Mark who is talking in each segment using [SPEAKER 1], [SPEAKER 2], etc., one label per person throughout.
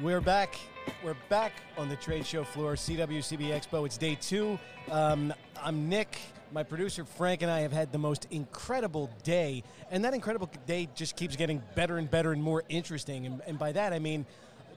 [SPEAKER 1] We're back. We're back on the trade show floor, CWCB Expo. It's day two. Um, I'm Nick. My producer Frank and I have had the most incredible day, and that incredible day just keeps getting better and better and more interesting. And, and by that I mean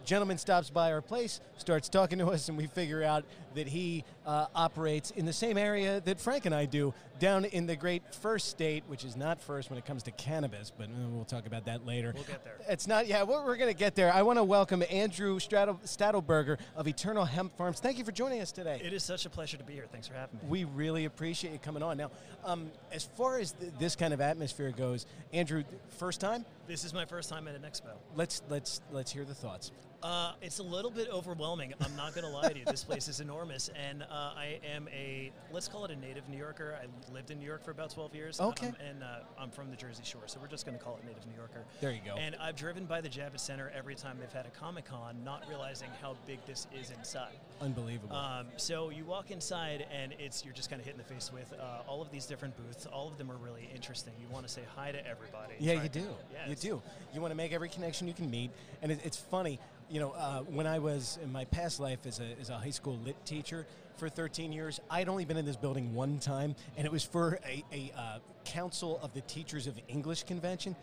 [SPEAKER 1] gentleman stops by our place, starts talking to us, and we figure out that he uh, operates in the same area that Frank and I do, down in the great first state, which is not first when it comes to cannabis, but uh, we'll talk about that later.
[SPEAKER 2] We'll get there.
[SPEAKER 1] It's not, yeah, we're, we're going to get there. I want to welcome Andrew Stradl- Stadelberger of Eternal Hemp Farms. Thank you for joining us today.
[SPEAKER 2] It is such a pleasure to be here. Thanks for having me.
[SPEAKER 1] We really appreciate you coming on. Now, um, as far as th- this kind of atmosphere goes, Andrew, first time?
[SPEAKER 2] This is my first time at an expo.
[SPEAKER 1] Let's let's let's hear the thoughts.
[SPEAKER 2] Uh, it's a little bit overwhelming. I'm not going to lie to you. This place is enormous, and uh, I am a let's call it a native New Yorker. I lived in New York for about 12 years.
[SPEAKER 1] Okay.
[SPEAKER 2] Um, and uh, I'm from the Jersey Shore, so we're just going to call it native New Yorker.
[SPEAKER 1] There you go.
[SPEAKER 2] And I've driven by the Javits Center every time they've had a Comic Con, not realizing how big this is inside.
[SPEAKER 1] Unbelievable.
[SPEAKER 2] Um, so you walk inside, and it's you're just kind of hit in the face with uh, all of these different booths. All of them are really interesting. You want to say hi to everybody.
[SPEAKER 1] Yeah,
[SPEAKER 2] Try
[SPEAKER 1] you do.
[SPEAKER 2] Yeah,
[SPEAKER 1] you do. You want to make every connection you can meet, and it, it's funny. You know, uh, when I was in my past life as a, as a high school lit teacher for 13 years, I'd only been in this building one time, and it was for a, a uh, Council of the Teachers of English convention.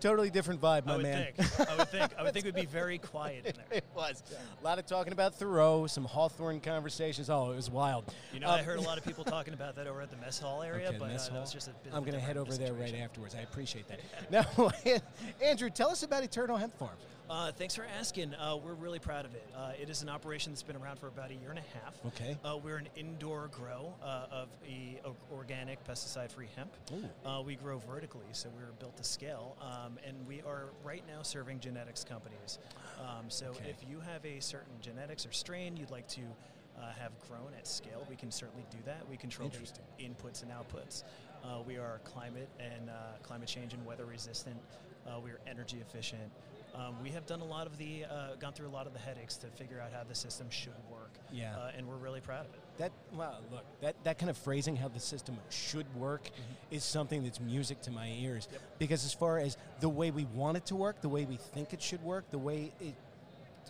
[SPEAKER 1] Totally different vibe, my
[SPEAKER 2] I
[SPEAKER 1] man.
[SPEAKER 2] think. I would think. I would think it would be very quiet in there.
[SPEAKER 1] it was a lot of talking about Thoreau, some Hawthorne conversations. Oh, it was wild.
[SPEAKER 2] You know,
[SPEAKER 1] Um,
[SPEAKER 2] I heard a lot of people talking about that over at the mess hall area,
[SPEAKER 1] Okay,
[SPEAKER 2] but
[SPEAKER 1] mess
[SPEAKER 2] uh,
[SPEAKER 1] hall.
[SPEAKER 2] that was just a bit
[SPEAKER 1] I'm going to head over there right afterwards. I appreciate that. Now, Andrew, tell us about Eternal Hemp Farms.
[SPEAKER 2] Uh, thanks for asking. Uh, we're really proud of it. Uh, it is an operation that's been around for about a year and a half.
[SPEAKER 1] Okay.
[SPEAKER 2] Uh, we're an indoor grow uh, of a, organic pesticide-free hemp.
[SPEAKER 1] Ooh.
[SPEAKER 2] Uh, we grow vertically, so we're built to scale, um, and we are right now serving genetics companies. Um, so
[SPEAKER 1] Okay.
[SPEAKER 2] if you have a certain genetics or strain you'd like to uh, have grown at scale, we can certainly do that. We control the inputs and outputs. Uh, we are climate and uh, climate change and weather resistant. Uh, we are energy efficient. Um, we have done a lot of the, uh, gone through a lot of the headaches to figure out how the system should work.
[SPEAKER 1] Yeah.
[SPEAKER 2] Uh, and we're really proud of it.
[SPEAKER 1] That well, look that that kind of phrasing how the system should work is something that's music to my ears.
[SPEAKER 2] Yep.
[SPEAKER 1] Because as far as the way we want it to work, the way we think it should work, the way it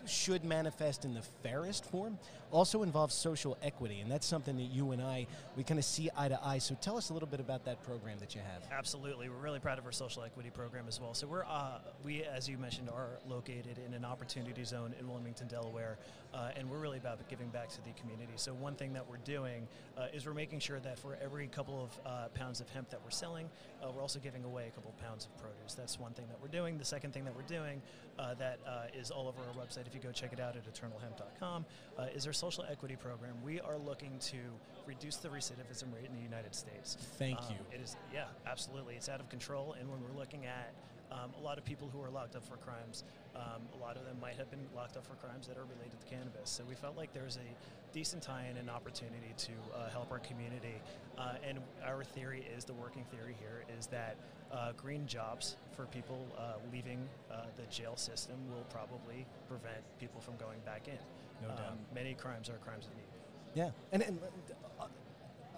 [SPEAKER 1] should manifest in the fairest form, also involves social equity, and that's something that you and I we kind of see eye to eye. So tell us a little bit about that program that you have.
[SPEAKER 2] Absolutely, we're really proud of our social equity program as well. So we're uh, we, as you mentioned, are located in an opportunity zone in Wilmington, Delaware, uh, and we're really about giving back to the community. So one thing that we're doing uh, is we're making sure that for every couple of uh, pounds of hemp that we're selling, uh, we're also giving away a couple of pounds of produce. That's one thing that we're doing. The second thing that we're doing uh, that is all over our website. If you go check it out at eternalhemp.com, uh, is our social equity program. We are looking to reduce the recidivism rate in the United States.
[SPEAKER 1] Thank
[SPEAKER 2] Um,
[SPEAKER 1] you.
[SPEAKER 2] It is, yeah, absolutely. It's out of control. And when we're looking at um, a lot of people who are locked up for crimes, um, a lot of them might have been locked up for crimes that are related to cannabis. So we felt like there's a decent tie-in and opportunity to uh, help our community. Uh, and our theory is, the working theory here is that uh, green jobs for people uh, leaving uh, the jail system will probably prevent people from going back in.
[SPEAKER 1] No doubt.
[SPEAKER 2] Um, many crimes are crimes of need.
[SPEAKER 1] Yeah, and, and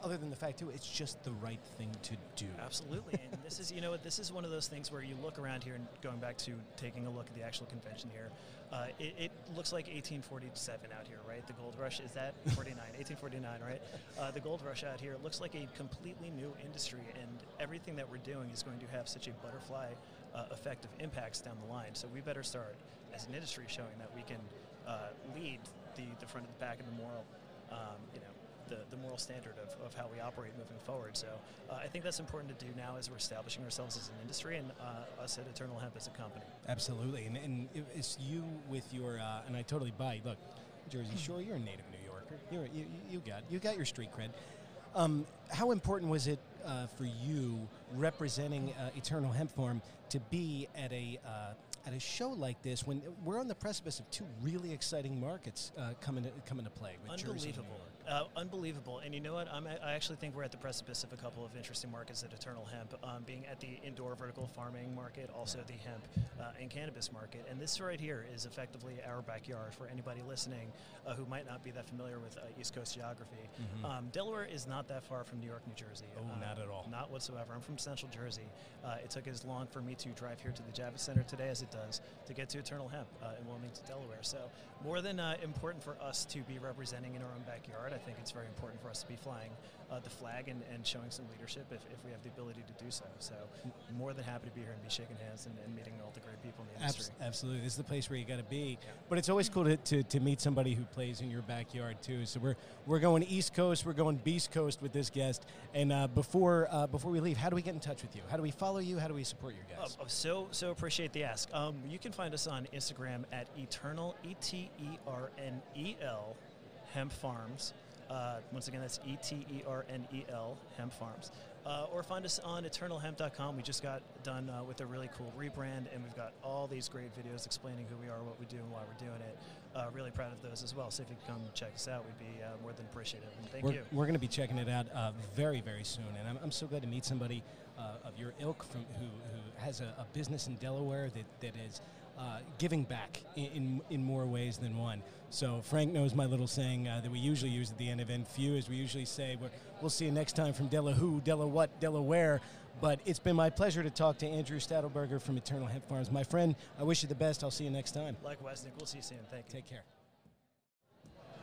[SPEAKER 1] other than the fact too, it's just the right thing to do.
[SPEAKER 2] Absolutely, and this is you know this is one of those things where you look around here and going back to taking a look at the actual convention here, uh, it, it looks like 1847 out here, right? The gold rush is that 49, 1849, right? Uh, the gold rush out here looks like a completely new industry, and everything that we're doing is going to have such a butterfly uh, effect of impacts down the line. So we better start as an industry showing that we can uh, lead the the front and the back and the moral, the, the moral standard of, of how we operate moving forward. So uh, I think that's important to do now as we're establishing ourselves as an industry and uh, us at Eternal Hemp as a company.
[SPEAKER 1] Absolutely, and, and it's you with your, uh, and I totally buy. Look, Jersey Shore, you're a native New Yorker. You're, you, you got you got your street cred. Um, how important was it uh, for you representing uh, Eternal Hemp Farm to be at a uh, at a show like this when we're on the precipice of two really exciting markets uh, coming to, coming to play with Jersey
[SPEAKER 2] Unbelievable. Uh, unbelievable. And you know what? I'm, I actually think we're at the precipice of a couple of interesting markets at Eternal Hemp, um, being at the indoor vertical farming market, also the hemp uh, and cannabis market. And this right here is effectively our backyard for anybody listening uh, who might not be that familiar with uh, East Coast geography.
[SPEAKER 1] Mhm.
[SPEAKER 2] Um, Delaware is not that far from New York, New Jersey.
[SPEAKER 1] Oh, not at all.
[SPEAKER 2] Not whatsoever. I'm from Central Jersey. Uh, it took as long for me to drive here to the Javits Center today as it does to get to Eternal Hemp uh, in Wilmington, Delaware. So more than uh, important for us to be representing in our own backyard, I think it's very important for us to be flying uh, the flag and, and showing some leadership if, if we have the ability to do so. So more than happy to be here and be shaking hands and, and meeting all the great people in the industry.
[SPEAKER 1] absolutely, this is the place where you got to be. But it's always cool to, to, to meet somebody who plays in your backyard too. So we're we're going East Coast, we're going Beast Coast with this guest. And uh, before uh, before we leave, how do we get in touch with you? How do we follow you? How do we support your
[SPEAKER 2] Oh,
[SPEAKER 1] guys?
[SPEAKER 2] oh, so so appreciate the ask. Um, you can find us on Instagram at Eternal E T E R N E L Hemp Farms. Uh, once again, that's E T E R N E L Hemp Farms. Uh, or find us on eternalhemp.com. We just got done uh, with a really cool rebrand, and we've got all these great videos explaining who we are, what we do, and why we're doing it. Uh, really proud of those as well. So if you come check us out, we'd be uh, more than appreciative. And thank
[SPEAKER 1] we're,
[SPEAKER 2] you.
[SPEAKER 1] We're going to be checking it out uh, very, very soon, and I'm, I'm so glad to meet somebody uh, of your ilk from who, who has a, a business in Delaware that, that is uh, giving back in, in in more ways than one. So Frank knows my little saying uh, that we usually use at the end of Infuse. We usually say we're, we'll see you next time from Della who, Della what, Delaware. But it's been my pleasure to talk to Andrew Stadelberger from Eternal Hemp Farms. My friend, I wish you the best. I'll see you next time.
[SPEAKER 2] Likewise, Nick. We'll see you soon. Thank you.
[SPEAKER 1] Take care.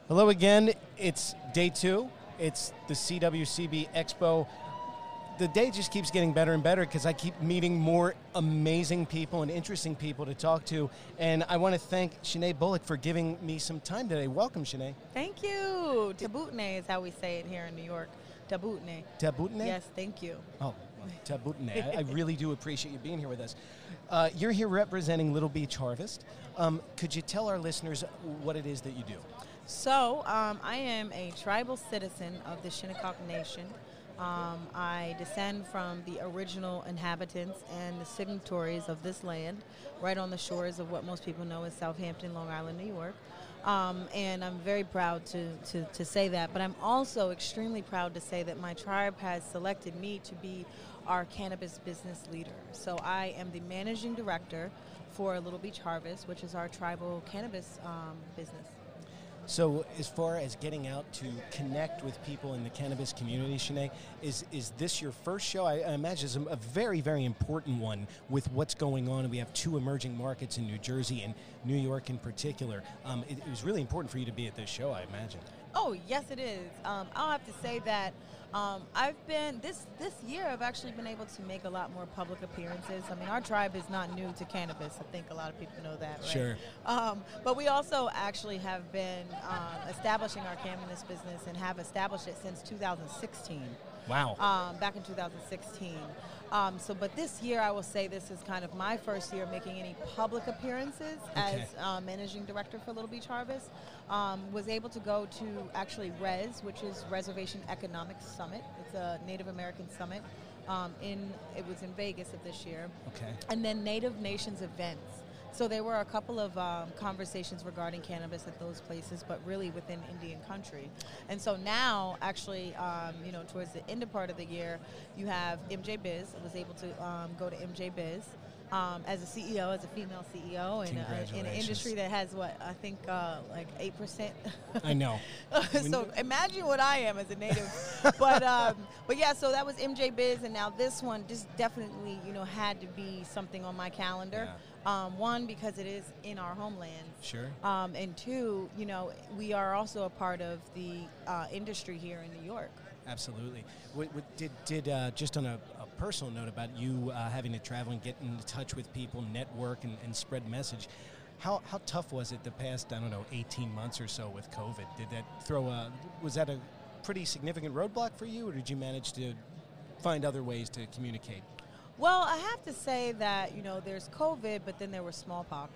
[SPEAKER 1] Hello again. It's day two. It's the CWCB Expo. The day just keeps getting better and better because I keep meeting more amazing people and interesting people to talk to. And I want to thank Shanae Bullock for giving me some time today. Welcome, Shanae.
[SPEAKER 3] Thank you. Tabutne is how we say it here in New York. Tabutne.
[SPEAKER 1] Tabutne?
[SPEAKER 3] Yes, thank you.
[SPEAKER 1] Oh, well, Tabutne. I, I really do appreciate you being here with us. Uh, you're here representing Little Beach Harvest. Um, could you tell our listeners what it is that you do?
[SPEAKER 3] So, um, I am a tribal citizen of the Shinnecock Nation. Um, I descend from the original inhabitants and the signatories of this land, right on the shores of what most people know as Southampton, Long Island, New York. Um, and I'm very proud to, to, to say that. But I'm also extremely proud to say that my tribe has selected me to be our cannabis business leader. So I am the managing director for Little Beach Harvest, which is our tribal cannabis um, business.
[SPEAKER 1] So, as far as getting out to connect with people in the cannabis community, Shanae, is is this your first show? I, I imagine it's a, a very, very important one with what's going on. We have two emerging markets in New Jersey and New York in particular. Um, it, it was really important for you to be at this show, I imagine.
[SPEAKER 3] Oh yes, it is. Um, I'll have to say that um, I've been this this year. I've actually been able to make a lot more public appearances. I mean, our tribe is not new to cannabis. I think a lot of people know that, right?
[SPEAKER 1] Sure.
[SPEAKER 3] Um, but we also actually have been um, establishing our cannabis business and have established it since 2016
[SPEAKER 1] Wow.
[SPEAKER 3] um, back in 2016. Um, so, but this year, I will say this is kind of my first year making any public appearances
[SPEAKER 1] Okay.
[SPEAKER 3] as uh, managing director for Little Beach Harvest. Um, was able to go to actually RES, which is Reservation Economics Summit. It's a Native American summit. Um, in it was in Vegas of this year
[SPEAKER 1] okay.
[SPEAKER 3] and then Native Nations events. So there were a couple of um, conversations regarding cannabis at those places, but really within Indian country. And so now, actually, um, you know, towards the end of part of the year, you have MJ Biz. I was able to um, go to MJ Biz. Um, as a CEO, as a female CEO, in, a, in an industry that has what I think uh, like eight percent
[SPEAKER 1] I know.
[SPEAKER 3] so imagine what I am as a native. but um, but yeah, so that was MJ Biz, and now this one just definitely you know had to be something on my calendar. Um, one because it is in our homeland.
[SPEAKER 1] Sure.
[SPEAKER 3] Um, and two, you know, we are also a part of the uh, industry here in New York.
[SPEAKER 1] Absolutely. What, what did did uh, just on a, a personal note about you uh, having to travel and get in touch with people, network, and, and spread message? How, how tough was it the past I don't know 18 months or so with COVID? Did that throw a was that a pretty significant roadblock for you, or did you manage to find other ways to communicate?
[SPEAKER 3] Well, I have to say that you know there's COVID, but then there was smallpox.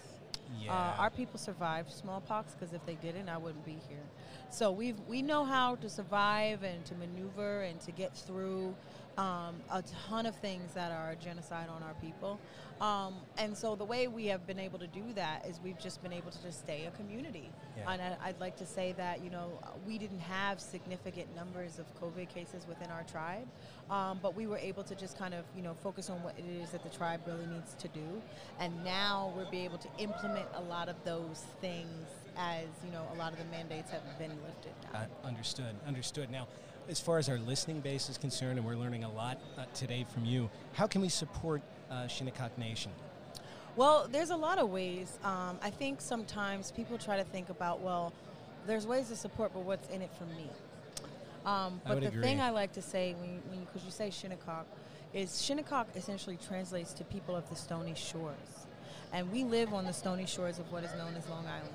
[SPEAKER 1] Yeah.
[SPEAKER 3] Uh, our people survived smallpox because if they didn't, I wouldn't be here. So we we know how to survive and to maneuver and to get through um, a ton of things that are genocide on our people. Um, and so the way we have been able to do that is we've just been able to just stay a community.
[SPEAKER 1] Yeah.
[SPEAKER 3] And I, would like to say that, you know, we didn't have significant numbers of COVID cases within our tribe, um, but we were able to just kind of, you know, focus on what it is that the tribe really needs to do. And now we're be able to implement a lot of those things as, you know, a lot of the mandates have been lifted now.
[SPEAKER 1] Uh, understood, understood. Now, as far as our listening base is concerned, and we're learning a lot uh, today from you, how can we support uh, Shinnecock Nation?
[SPEAKER 3] Well, there's a lot of ways. Um, I think sometimes people try to think about, well, there's ways to support, but what's in it for me? Um, but the
[SPEAKER 1] agree.
[SPEAKER 3] thing I like to say, when because you, you say Shinnecock, is Shinnecock essentially translates to people of the stony shores. And we live on the stony shores of what is known as Long Island.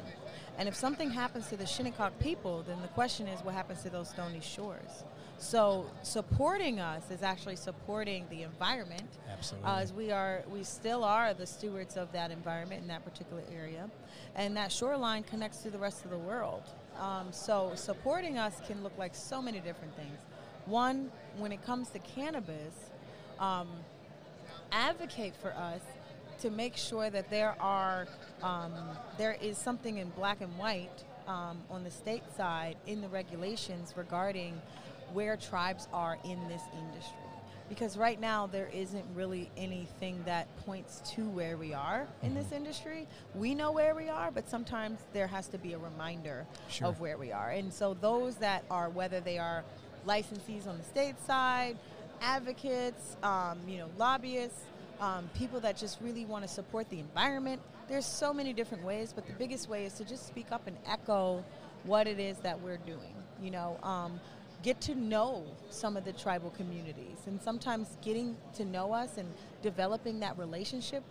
[SPEAKER 3] And if something happens to the Shinnecock people, then the question is what happens to those stony shores? So supporting us is actually supporting the environment.
[SPEAKER 1] Absolutely.
[SPEAKER 3] Uh, as we are, we still are the stewards of that environment in that particular area, and that shoreline connects to the rest of the world. Um, so supporting us can look like so many different things. One, when it comes to cannabis, um, advocate for us to make sure that there are um, there is something in black and white um, on the state side in the regulations regarding where tribes are in this industry. Because right now there isn't really anything that points to where we are in this industry. We know where we are, but sometimes there has to be a reminder
[SPEAKER 1] Sure.
[SPEAKER 3] of where we are. And so those that are, whether they are licensees on the state side, advocates, um, you know, lobbyists, um, people that just really want to support the environment. There's so many different ways, but the biggest way is to just speak up and echo what it is that we're doing. You know, um, get to know some of the tribal communities, and sometimes getting to know us and developing that relationship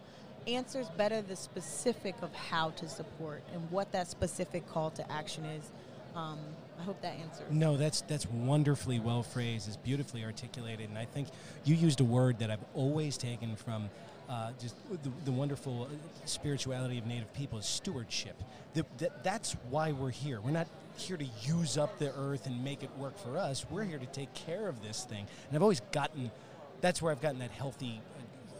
[SPEAKER 3] answers better the specific of how to support and what that specific call to action is. Um, I hope that answers.
[SPEAKER 1] No, that's that's wonderfully well phrased. It's beautifully articulated, and I think you used a word that I've always taken from uh, just the, the wonderful uh, spirituality of Native people is stewardship. The, that, that's why we're here. We're not here to use up the earth and make it work for us. We're here to take care of this thing, and I've always gotten. That's where I've gotten that healthy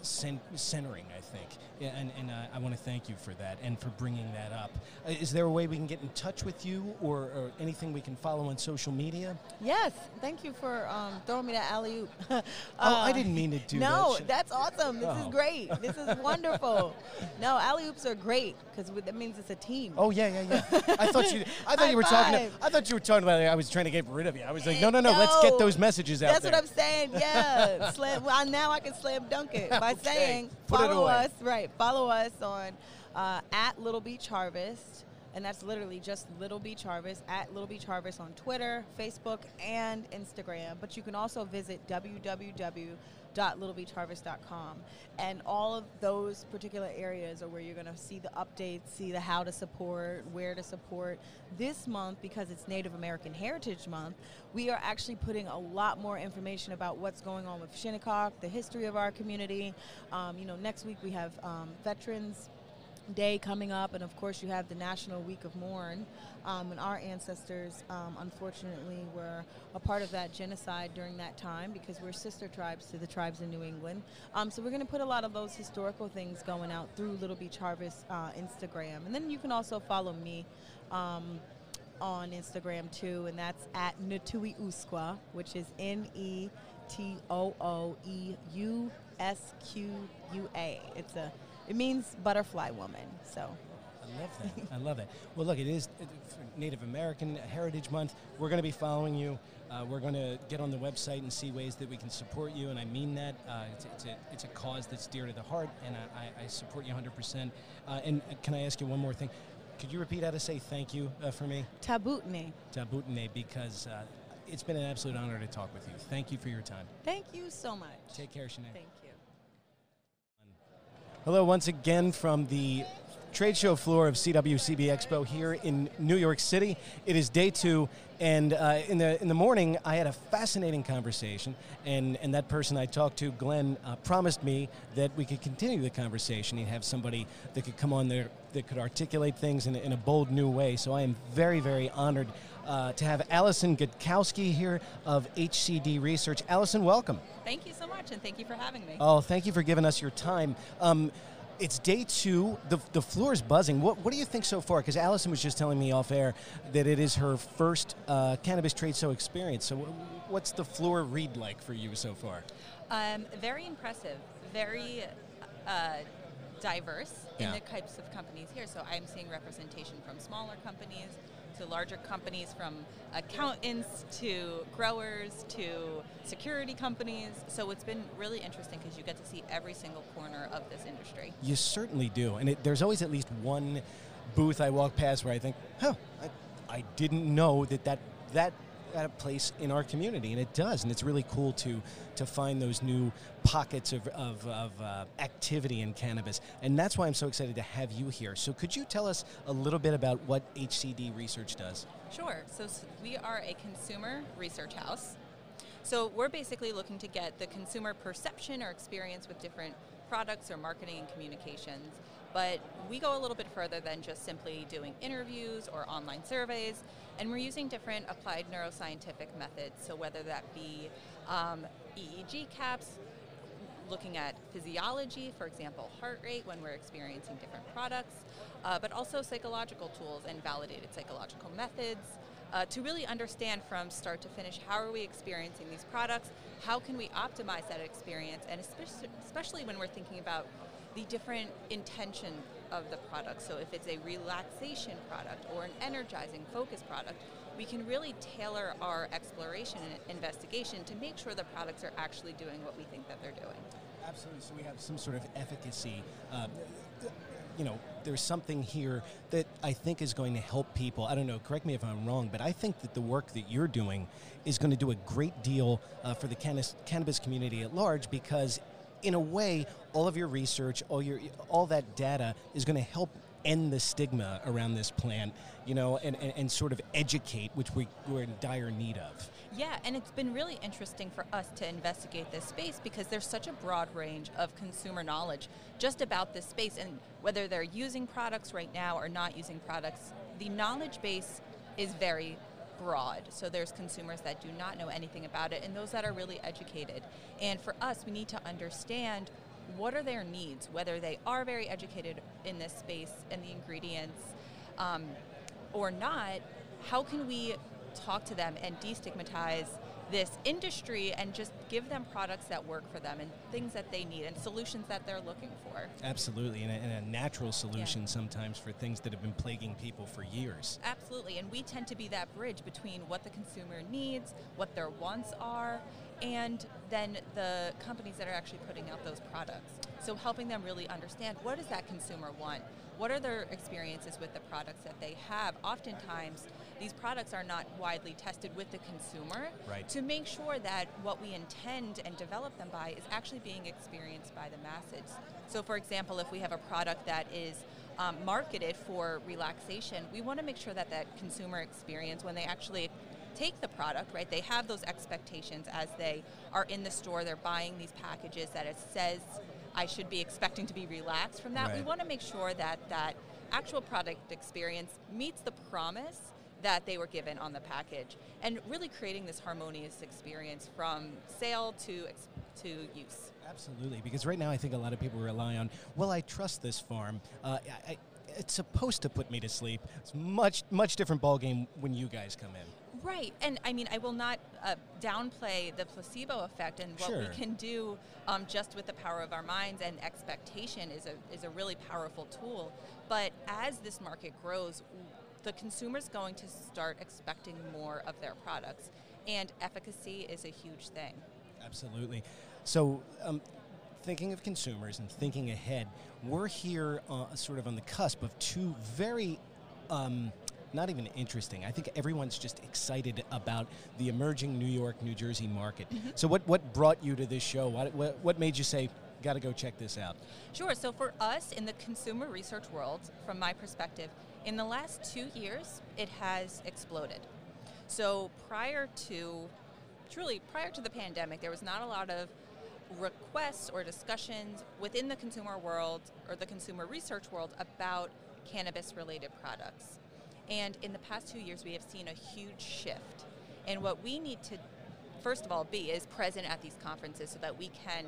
[SPEAKER 1] centering, I think. Yeah, and and uh, I want to thank you for that and for bringing that up. Uh, is there a way we can get in touch with you or, or anything we can follow on social media?
[SPEAKER 3] Yes, thank you for um, throwing me that alley oop.
[SPEAKER 1] oh, I didn't mean to do that.
[SPEAKER 3] no, that's awesome. This
[SPEAKER 1] Oh.
[SPEAKER 3] is great. This is wonderful. no, alley oops are great because that means it's a team.
[SPEAKER 1] Oh yeah, yeah, yeah. I thought you. I thought you were
[SPEAKER 3] High
[SPEAKER 1] talking.
[SPEAKER 3] five.
[SPEAKER 1] I thought you were talking about. I was trying to get rid of you. I was like, no, no, no. Let's get those messages out
[SPEAKER 3] That's
[SPEAKER 1] there.
[SPEAKER 3] what I'm saying. Yeah, slam, well, now I can slam dunk it by
[SPEAKER 1] Okay.
[SPEAKER 3] saying
[SPEAKER 1] Put
[SPEAKER 3] follow us. Right, follow us on uh, at Little Beach Harvest, and that's literally just Little Beach Harvest at Little Beach Harvest on Twitter, Facebook, and Instagram. But you can also visit www.littlebeachharvest.com, and all of those particular areas are where you're going to see the updates, see the how to support, where to support. This month, because it's Native American Heritage Month, we are actually putting a lot more information about what's going on with Shinnecock, the history of our community. Um, you know, next week we have um, Veterans Day coming up, and of course you have the National Week of Mourn. Um, and our ancestors, um, unfortunately, were a part of that genocide during that time because we're sister tribes to the tribes in New England. Um, so we're going to put a lot of those historical things going out through Little Beach Harvest uh, Instagram, and then you can also follow me. Um, on Instagram too, and that's at Natui which is N E T O O E U S Q U A. It's a it means butterfly woman. So
[SPEAKER 1] I love that. I love it. Well, look, it is Native American Heritage Month. We're going to be following you. Uh, we're going to get on the website and see ways that we can support you, and I mean that. Uh, it's, it's, a, it's a cause that's dear to the heart, and I, I, support you 100%. Uh, and can I ask you one more thing? Could you repeat how to say thank you uh, for me?
[SPEAKER 3] Tabutne.
[SPEAKER 1] Tabutne, because uh, it's been an absolute honor to talk with you. Thank you for your time.
[SPEAKER 3] Thank you so much.
[SPEAKER 1] Take care, Shanae.
[SPEAKER 3] Thank you.
[SPEAKER 1] Hello, once again from the trade show floor of CWCB Expo here in New York City. It is day two, and uh, in the in the morning, I had a fascinating conversation, and and that person I talked to, Glenn, uh, promised me that we could continue the conversation. He'd have somebody that could come on there that could articulate things in a, in a bold new way. So I am very very honored. uh, to have Allison Gutkowski here of HCD Research. Allison, welcome.
[SPEAKER 4] Thank you so much, and thank you for having me.
[SPEAKER 1] Oh, thank you for giving us your time. Um, it's day two. The, the floor is buzzing. What, what do you think so far? Because Allison was just telling me off air that it is her first uh, cannabis trade show experience. So, what's the floor read like for you so far?
[SPEAKER 4] Um, very impressive. Very uh, diverse
[SPEAKER 1] Yeah.
[SPEAKER 4] in the types of companies here. So I'm seeing representation from smaller companies to larger companies, from accountants to growers to security companies. So it's been really interesting because you get to see every single corner of this industry.
[SPEAKER 1] You certainly do. And it, there's always at least one booth I walk past where I think, huh, I, I didn't know that that, that had a place in our community. And it does. And it's really cool to, to find those new pockets of, of, of uh, activity in cannabis. And that's why I'm so excited to have you here. So could you tell us a little bit about what HCD Research does?
[SPEAKER 4] Sure. So we are a consumer research house. So we're basically looking to get the consumer perception or experience with different products or marketing and communications. But we go a little bit further than just simply doing interviews or online surveys, and we're using different applied neuroscientific methods. So whether that be um, EEG caps, looking at physiology, for example, heart rate when we're experiencing different products, uh, but also psychological tools and validated psychological methods uh, to really understand from start to finish how are we experiencing these products, how can we optimize that experience, and especially, especially when we're thinking about the different intention of the product. So if it's a relaxation product or an energizing focus product, we can really tailor our exploration and investigation to make sure the products are actually doing what we think that they're doing.
[SPEAKER 1] Absolutely. So we have some sort of efficacy. Uh, you know, there's something here that I think is going to help people. I don't know, correct me if I'm wrong, but I think that the work that you're doing is going to do a great deal uh, for the cannabis, cannabis community at large because, in a way, all of your research, all your all that data is going to help end the stigma around this plant, you know, and, and, and sort of educate, which we, we're in dire need of.
[SPEAKER 4] Yeah, and it's been really interesting for us to investigate this space because there's such a broad range of consumer knowledge just about this space and whether they're using products right now or not using products. The knowledge base is very broad. So there's consumers that do not know anything about it and those that are really educated. And for us, we need to understand what are their needs, whether they are very educated in this space and the ingredients um, or not. How can we talk to them and destigmatize this industry and just give them products that work for them and things that they need and solutions that they're looking for.
[SPEAKER 1] Absolutely, and a, and a natural solution sometimes for things that have been plaguing people for years.
[SPEAKER 4] Absolutely, and we tend to be that bridge between what the consumer needs, what their wants are, and then the companies that are actually putting out those products. So helping them really understand what does that consumer want? What are their experiences with the products that they have? Oftentimes, these products are not widely tested with the consumer
[SPEAKER 1] Right.
[SPEAKER 4] to make sure that what we intend and develop them by is actually being experienced by the masses. So, for example, if we have a product that is um, marketed for relaxation, we want to make sure that that consumer experience, when they actually take the product, right, they have those expectations as they are in the store, they're buying these packages that it says I should be expecting to be relaxed from that. We want to make sure that that actual product experience meets the promise that they were given on the package and really creating this harmonious experience from sale to to use.
[SPEAKER 1] Absolutely, because right now I think a lot of people rely on, well, I trust this farm. Uh, I, I, it's supposed to put me to sleep. It's much, much different ballgame when you guys come in.
[SPEAKER 4] Right, and I mean, I will not uh, downplay the placebo effect and what
[SPEAKER 1] Sure.
[SPEAKER 4] we can do um, just with the power of our minds and expectation is a is a really powerful tool. But as this market grows, the consumer's going to start expecting more of their products, and efficacy is a huge thing.
[SPEAKER 1] Absolutely. So, um, thinking of consumers and thinking ahead, we're here uh, sort of on the cusp of two very. Um, not even interesting. I think everyone's just excited about the emerging New York, New Jersey market. So, what, what brought you to this show? What, what, what made you say, got to go check this out?
[SPEAKER 4] Sure. So for us in the consumer research world, from my perspective, in the last two years, it has exploded. So prior to, truly prior to the pandemic, there was not a lot of requests or discussions within the consumer world or the consumer research world about cannabis related products. And in the past two years, we have seen a huge shift. And what we need to, first of all, be is present at these conferences so that we can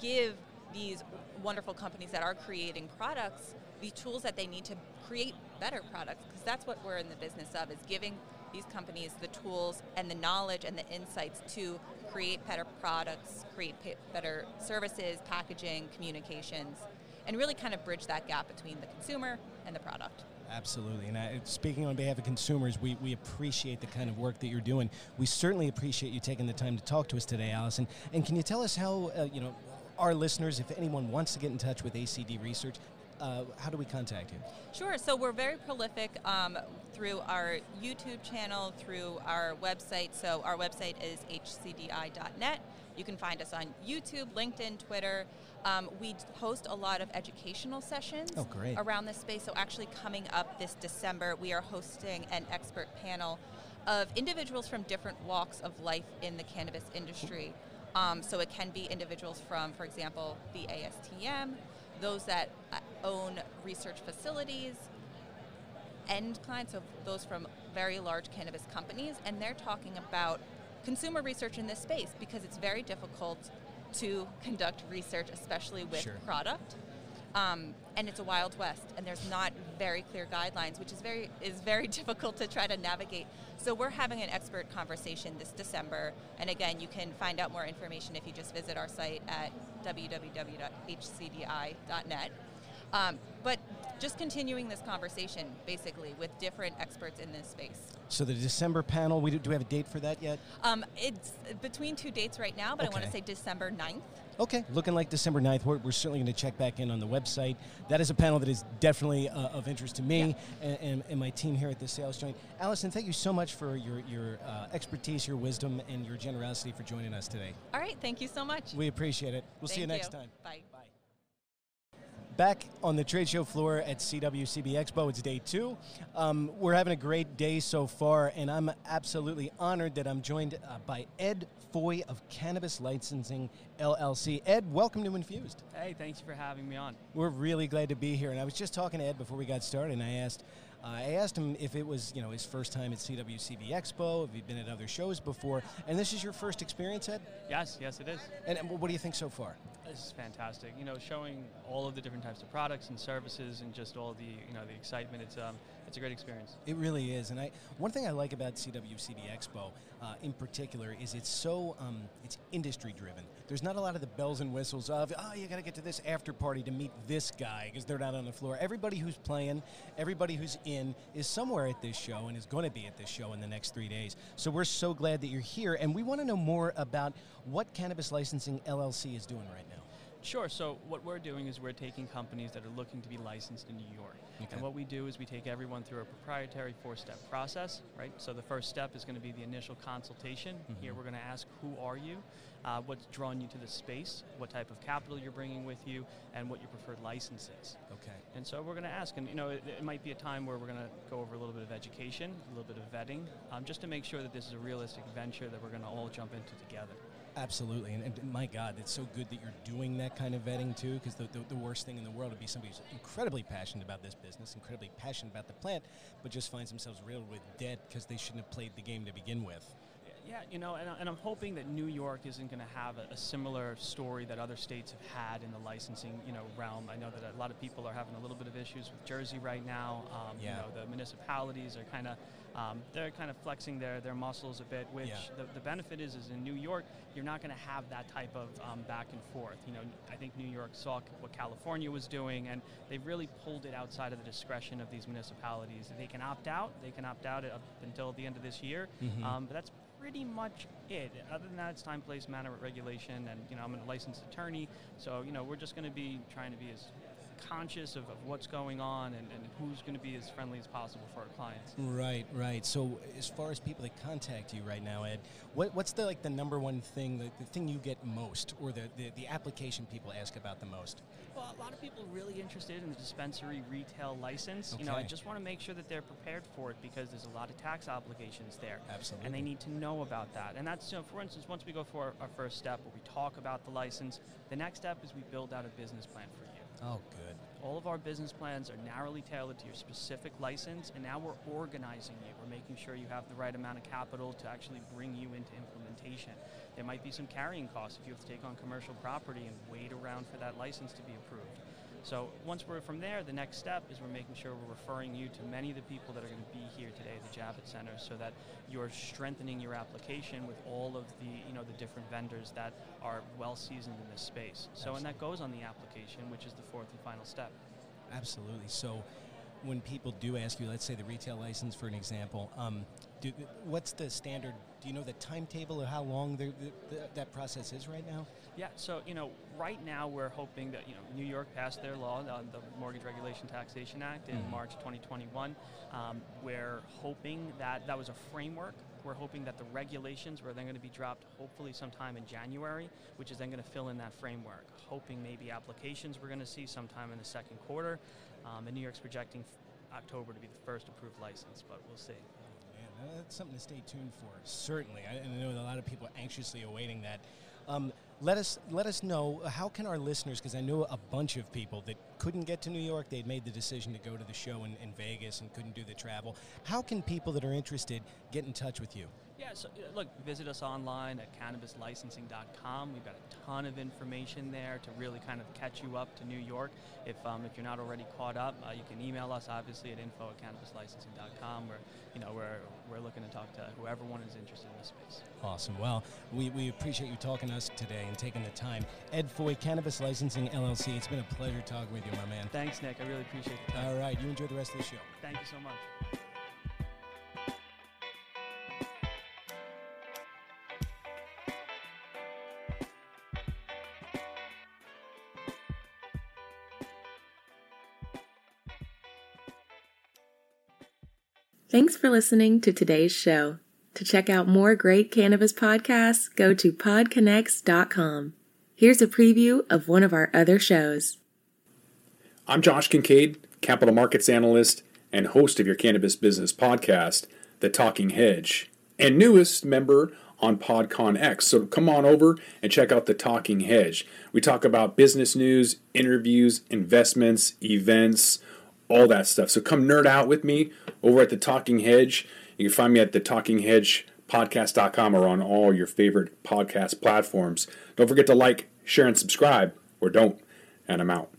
[SPEAKER 4] give these wonderful companies that are creating products the tools that they need to create better products because that's what we're in the business of is giving these companies the tools and the knowledge and the insights to create better products, create better services, packaging, communications, and really kind of bridge that gap between the consumer and the product.
[SPEAKER 1] Absolutely. And I, speaking on behalf of consumers, we, we appreciate the kind of work that you're doing. We certainly appreciate you taking the time to talk to us today, Allison. And can you tell us how, uh, you know, our listeners, if anyone wants to get in touch with HCD Research, uh, how do we contact you?
[SPEAKER 4] Sure. So we're very prolific um, through our YouTube channel, through our website. So our website is hcdi.net. You can find us on YouTube, LinkedIn, Twitter. Um, we host a lot of educational sessions
[SPEAKER 1] oh,
[SPEAKER 4] around this space. So actually coming up this December, we are hosting an expert panel of individuals from different walks of life in the cannabis industry. Um, so it can be individuals from, for example, the ASTM, those that uh, own research facilities, end clients, so those from very large cannabis companies, and they're talking about consumer research in this space because it's very difficult to conduct research, especially with
[SPEAKER 1] sure.
[SPEAKER 4] product. Um, and it's a wild west, and there's not very clear guidelines, which is very is very difficult to try to navigate. So we're having an expert conversation this December, and again, you can find out more information if you just visit our site at www.hcdi.net. Um, but just continuing this conversation, basically, with different experts in this space.
[SPEAKER 1] So the December panel, we do, do we have a date for that yet?
[SPEAKER 4] Um, it's between two dates right now, but okay. I want to say December 9th.
[SPEAKER 1] Okay, looking like December 9th. We're, we're certainly going to check back in on the website. That is a panel that is definitely uh, of interest to me yeah. and, and, and, my team here at the Sales Joint. Allison, thank you so much for your, your uh, expertise, your wisdom, and your generosity for joining us today.
[SPEAKER 4] All right, thank you so much.
[SPEAKER 1] We appreciate it. We'll
[SPEAKER 4] thank
[SPEAKER 1] see you next
[SPEAKER 4] you.
[SPEAKER 1] time.
[SPEAKER 4] Bye.
[SPEAKER 1] Back on the trade show floor at CWCB Expo, it's day two. Um, we're having a great day so far, and I'm absolutely honored that I'm joined uh, by Ed Foy of Cannabis Licensing LLC. Ed, welcome to Infused.
[SPEAKER 5] Hey, thanks for having me on.
[SPEAKER 1] We're really glad to be here, and I was just talking to Ed before we got started, and I asked, I asked him if it was, you know, his first time at CWCB Expo, if he'd been at other shows before, and this is your first experience, Ed?
[SPEAKER 5] Yes, yes, it is.
[SPEAKER 1] And, and what do you think so far?
[SPEAKER 5] This is fantastic. You know, showing all of the different types of products and services, and just all the, you know, the excitement. It's um, it's a great experience.
[SPEAKER 1] It really is, and I one thing I like about CWCB Expo uh, in particular is it's so um, it's industry driven. There's not a lot of the bells and whistles of oh you got to get to this after party to meet this guy because they're not on the floor. Everybody who's playing, everybody who's in is somewhere at this show and is going to be at this show in the next three days. So we're so glad that you're here, and we want to know more about what Cannabis Licensing LLC is doing right now.
[SPEAKER 5] Sure. So what we're doing is we're taking companies that are looking to be licensed in New York. Okay. And what we do is we take everyone through a proprietary four-step process, right? So the first step is going to be the initial consultation. Mm-hmm. Here we're going to ask who are you, uh, what's drawn you to the space, what type of capital you're bringing with you, and what your preferred license is.
[SPEAKER 1] Okay.
[SPEAKER 5] And so we're going to ask, and you know, it, it, might be a time where we're going to go over a little bit of education, a little bit of vetting, um, just to make sure that this is a realistic venture that we're going to all jump into together.
[SPEAKER 1] Absolutely, and, and, my God, it's so good that you're doing that kind of vetting too. Because the, the, the, worst thing in the world would be somebody who's incredibly passionate about this business, incredibly passionate about the plant, but just finds themselves riddled with debt because they shouldn't have played the game to begin with.
[SPEAKER 5] Yeah, you know, and, and I'm hoping that New York isn't going to have a, a, similar story that other states have had in the licensing, you know, realm. I know that a lot of people are having a little bit of issues with Jersey right now. Um,
[SPEAKER 1] yeah.
[SPEAKER 5] You know, the municipalities are kind of um, they're kind of flexing their, their muscles a bit, which
[SPEAKER 1] yeah.
[SPEAKER 5] the, the benefit is is in New York, you're not going to have that type of um, back and forth. You know, I think New York saw what California was doing, and they've really pulled it outside of the discretion of these municipalities. They can opt out. They can opt out up until the end of this year,
[SPEAKER 1] mm-hmm.
[SPEAKER 5] um, but that's pretty much it. Other than that, it's time, place, manner, regulation, and you know, I'm a licensed attorney, so you know, we're just going to be trying to be as conscious of, of what's going on and, and who's going to be as friendly as possible for our clients.
[SPEAKER 1] Right, right. So as far as people that contact you right now, Ed, what, what's the like the number one thing, the, the thing you get most, or the, the, the application people ask about the most?
[SPEAKER 5] Well, a lot of people are really interested in the dispensary retail license.
[SPEAKER 1] Okay.
[SPEAKER 5] You know, I just want to make sure that they're prepared for it because there's a lot of tax obligations there.
[SPEAKER 1] Absolutely.
[SPEAKER 5] And they need to know about that. And that's, you know, for instance, once we go for our, our first step where we talk about the license, the next step is we build out a business plan for.
[SPEAKER 1] Oh, good.
[SPEAKER 5] All of our business plans are narrowly tailored to your specific license, and now we're organizing you. We're making sure you have the right amount of capital to actually bring you into implementation. There might be some carrying costs if you have to take on commercial property and wait around for that license to be approved. So once we're from there, the next step is we're making sure we're referring you to many of the people that are going to be here today at the Javits Center so that you're strengthening your application with all of the, you know, the different vendors that are well seasoned in this space. So, Absolutely. and that goes on the application, which is the fourth and final step.
[SPEAKER 1] Absolutely. So when people do ask you, let's say the retail license for an example, um, do, what's the standard? Do you know the timetable or how long the, the, that process is right now?
[SPEAKER 5] Yeah, so you know, right now we're hoping that you know New York passed their law, uh, the Marijuana Regulation Taxation Act, in mm-hmm. March 2021. Um, we're hoping that that was a framework. We're hoping that the regulations were then going to be dropped, hopefully sometime in January, which is then going to fill in that framework. Hoping maybe applications we're going to see sometime in the second quarter. Um, and New York's projecting October to be the first approved license, but we'll see.
[SPEAKER 1] That's something to stay tuned for. Certainly, I, I know a lot of people are anxiously awaiting that. Um, let us let us know uh, how can our listeners because I know a bunch of people that couldn't get to New York. They'd made the decision to go to the show in, in Vegas and couldn't do the travel. How can people that are interested get in touch with you?
[SPEAKER 5] Yeah, so look, visit us online at cannabislicensing.com. We've got a ton of information there to really kind of catch you up to New York. If, um, if you're not already caught up, uh, you can email us obviously at info at cannabislicensing.com. We're, you know, we're, we're looking to talk to whoever one is interested in this space.
[SPEAKER 1] Awesome. Well, we, we appreciate you talking to us today and taking the time. Ed Foy, Cannabis Licensing LLC. It's been a pleasure talking with you, my man.
[SPEAKER 5] Thanks, Nick. I really appreciate the time.
[SPEAKER 1] All right. You enjoy the rest of the show.
[SPEAKER 5] Thank you so much.
[SPEAKER 6] Thanks for listening to today's show. To check out more great cannabis podcasts, go to podconnects.com. Here's a preview of one of our other shows.
[SPEAKER 7] I'm Josh Kincaid, capital markets analyst and host of your cannabis business podcast, The Talking Hedge, and newest member on PodCon X. So come on over and check out The Talking Hedge. We talk about business news, interviews, investments, events, all that stuff. So come nerd out with me over at the Talking Hedge. You can find me at the Talking Hedge podcast.com or on all your favorite podcast platforms. Don't forget to like, share, and subscribe, or don't. And I'm out.